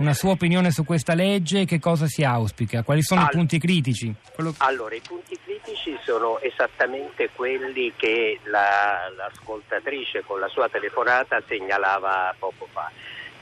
una sua opinione su questa legge, che cosa si auspica? Quali sono All... i punti critici? Quello... Allora, i punti critici sono esattamente quelli che la, l'ascoltatrice con la sua telefonata segnalava poco fa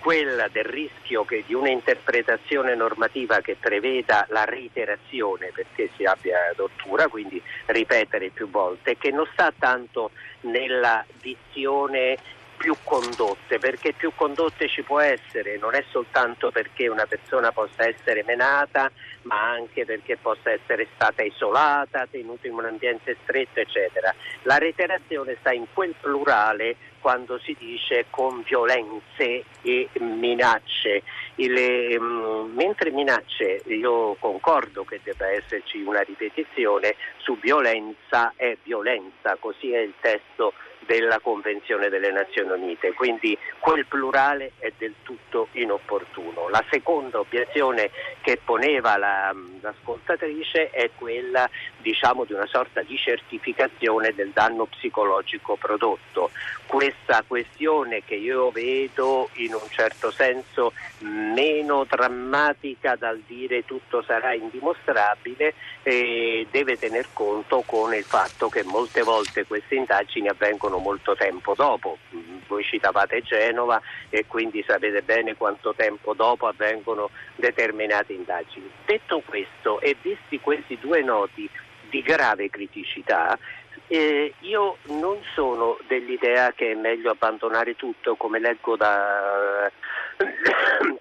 quella del rischio che di un'interpretazione normativa che preveda la reiterazione perché si abbia tortura, quindi ripetere più volte, che non sta tanto nella dizione più condotte, perché più condotte ci può essere, non è soltanto perché una persona possa essere menata, ma anche perché possa essere stata isolata, tenuta in un ambiente stretto, eccetera. La reiterazione sta in quel plurale quando si dice con violenze e minacce. Le, um, mentre minacce io concordo che debba esserci una ripetizione, su violenza è violenza, così è il testo della Convenzione delle Nazioni Unite, quindi quel plurale è del tutto inopportuno. La seconda obiezione che poneva la, l'ascoltatrice è quella diciamo, di una sorta di certificazione del danno psicologico prodotto. Questa questione che io vedo in un certo senso meno drammatica dal dire tutto sarà indimostrabile eh, deve tener conto con il fatto che molte volte queste indagini avvengono molto tempo dopo. Voi citavate Genova e quindi sapete bene quanto tempo dopo avvengono determinate indagini. Detto questo e visti questi due noti di grave criticità, eh, io non sono dell'idea che è meglio abbandonare tutto, come leggo da,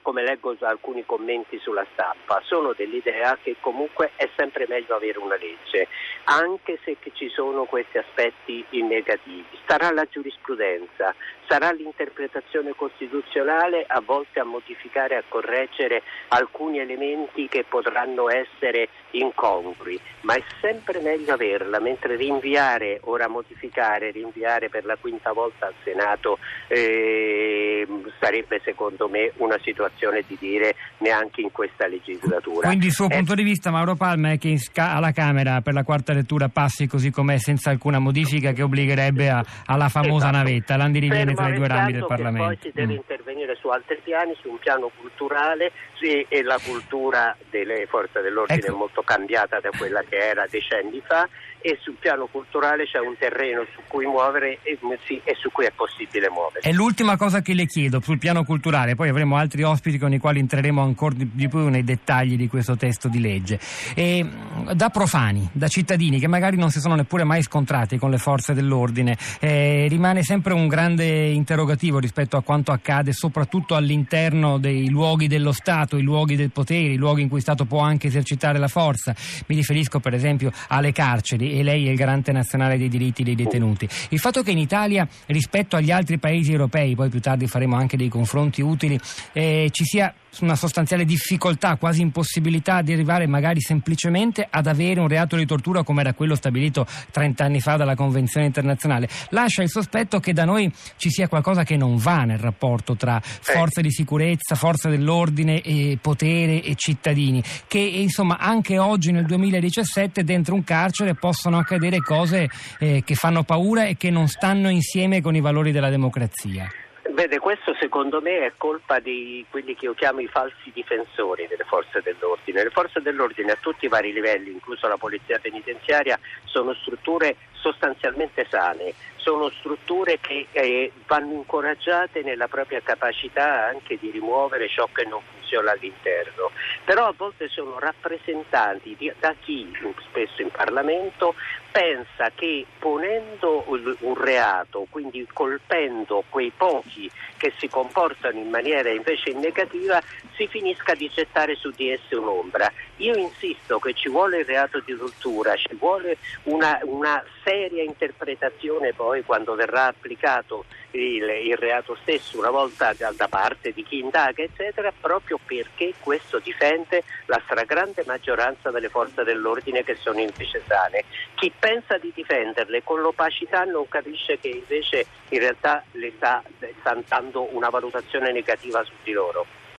come leggo alcuni commenti sulla stampa, sono dell'idea che comunque è sempre meglio avere una legge, anche se ci sono questi aspetti negativi. Sarà la giurisprudenza, sarà l'interpretazione costituzionale a volte a modificare, a correggere alcuni elementi che potranno essere incongrui, ma è sempre meglio averla, mentre rinviare, ora modificare, rinviare per la quinta volta al Senato eh, sarebbe secondo me una situazione di dire neanche in questa legislatura. Quindi il suo eh, punto di vista, Mauro Palma, è che alla Camera per la quarta lettura passi così com'è senza alcuna modifica che obbligherebbe a, alla famosa esatto. navetta, l'andiriviene tra i due rami del Parlamento. Poi si deve mm. intervenire su altri piani, su un piano culturale sì, e la cultura delle forze dell'ordine ecco. è molto cambiata da quella che era decenni fa e sul piano culturale c'è un terreno su cui muovere e, sì, e su cui è possibile muovere. È l'ultima cosa che le chiedo sul piano culturale, poi avremo altri ospiti con i quali entreremo ancora di più nei dettagli di questo testo di legge. E, da profani, da cittadini che magari non si sono neppure mai scontrati con le forze dell'ordine, eh, rimane sempre un grande interrogativo rispetto a quanto accade soprattutto all'interno dei luoghi dello Stato, i luoghi del potere, i luoghi in cui lo Stato può anche esercitare la forza. Mi riferisco per esempio alle carceri e lei è il garante nazionale dei diritti dei detenuti. Il fatto che in Italia rispetto agli altri paesi europei, poi più tardi faremo anche dei confronti utili, eh, ci sia una sostanziale difficoltà, quasi impossibilità di arrivare magari semplicemente ad avere un reato di tortura come era quello stabilito 30 anni fa dalla Convenzione internazionale, lascia il sospetto che da noi ci sia qualcosa che non va nel rapporto tra forze di sicurezza, forze dell'ordine, e potere e cittadini, che insomma anche oggi nel 2017 dentro un carcere possono accadere cose eh, che fanno paura e che non stanno insieme con i valori della democrazia. Vede, questo secondo me è colpa di quelli che io chiamo i falsi difensori delle forze dell'ordine. Le forze dell'ordine a tutti i vari livelli, incluso la polizia penitenziaria, sono strutture sostanzialmente sane, sono strutture che eh, vanno incoraggiate nella propria capacità anche di rimuovere ciò che non funziona all'interno, però a volte sono rappresentanti di, da chi spesso in Parlamento pensa che ponendo un reato, quindi colpendo quei pochi che si comportano in maniera invece negativa, si finisca di gettare su di esse un'ombra. Io insisto che ci vuole il reato di tortura, ci vuole una, una seria interpretazione poi quando verrà applicato il, il, reato stesso una volta da, da parte di chi indaga, eccetera, proprio perché questo difende la stragrande maggioranza delle forze dell'ordine che sono invece sane. Chi pensa di difenderle con l'opacità non capisce che invece in realtà le sta, sta dando una valutazione negativa su di loro.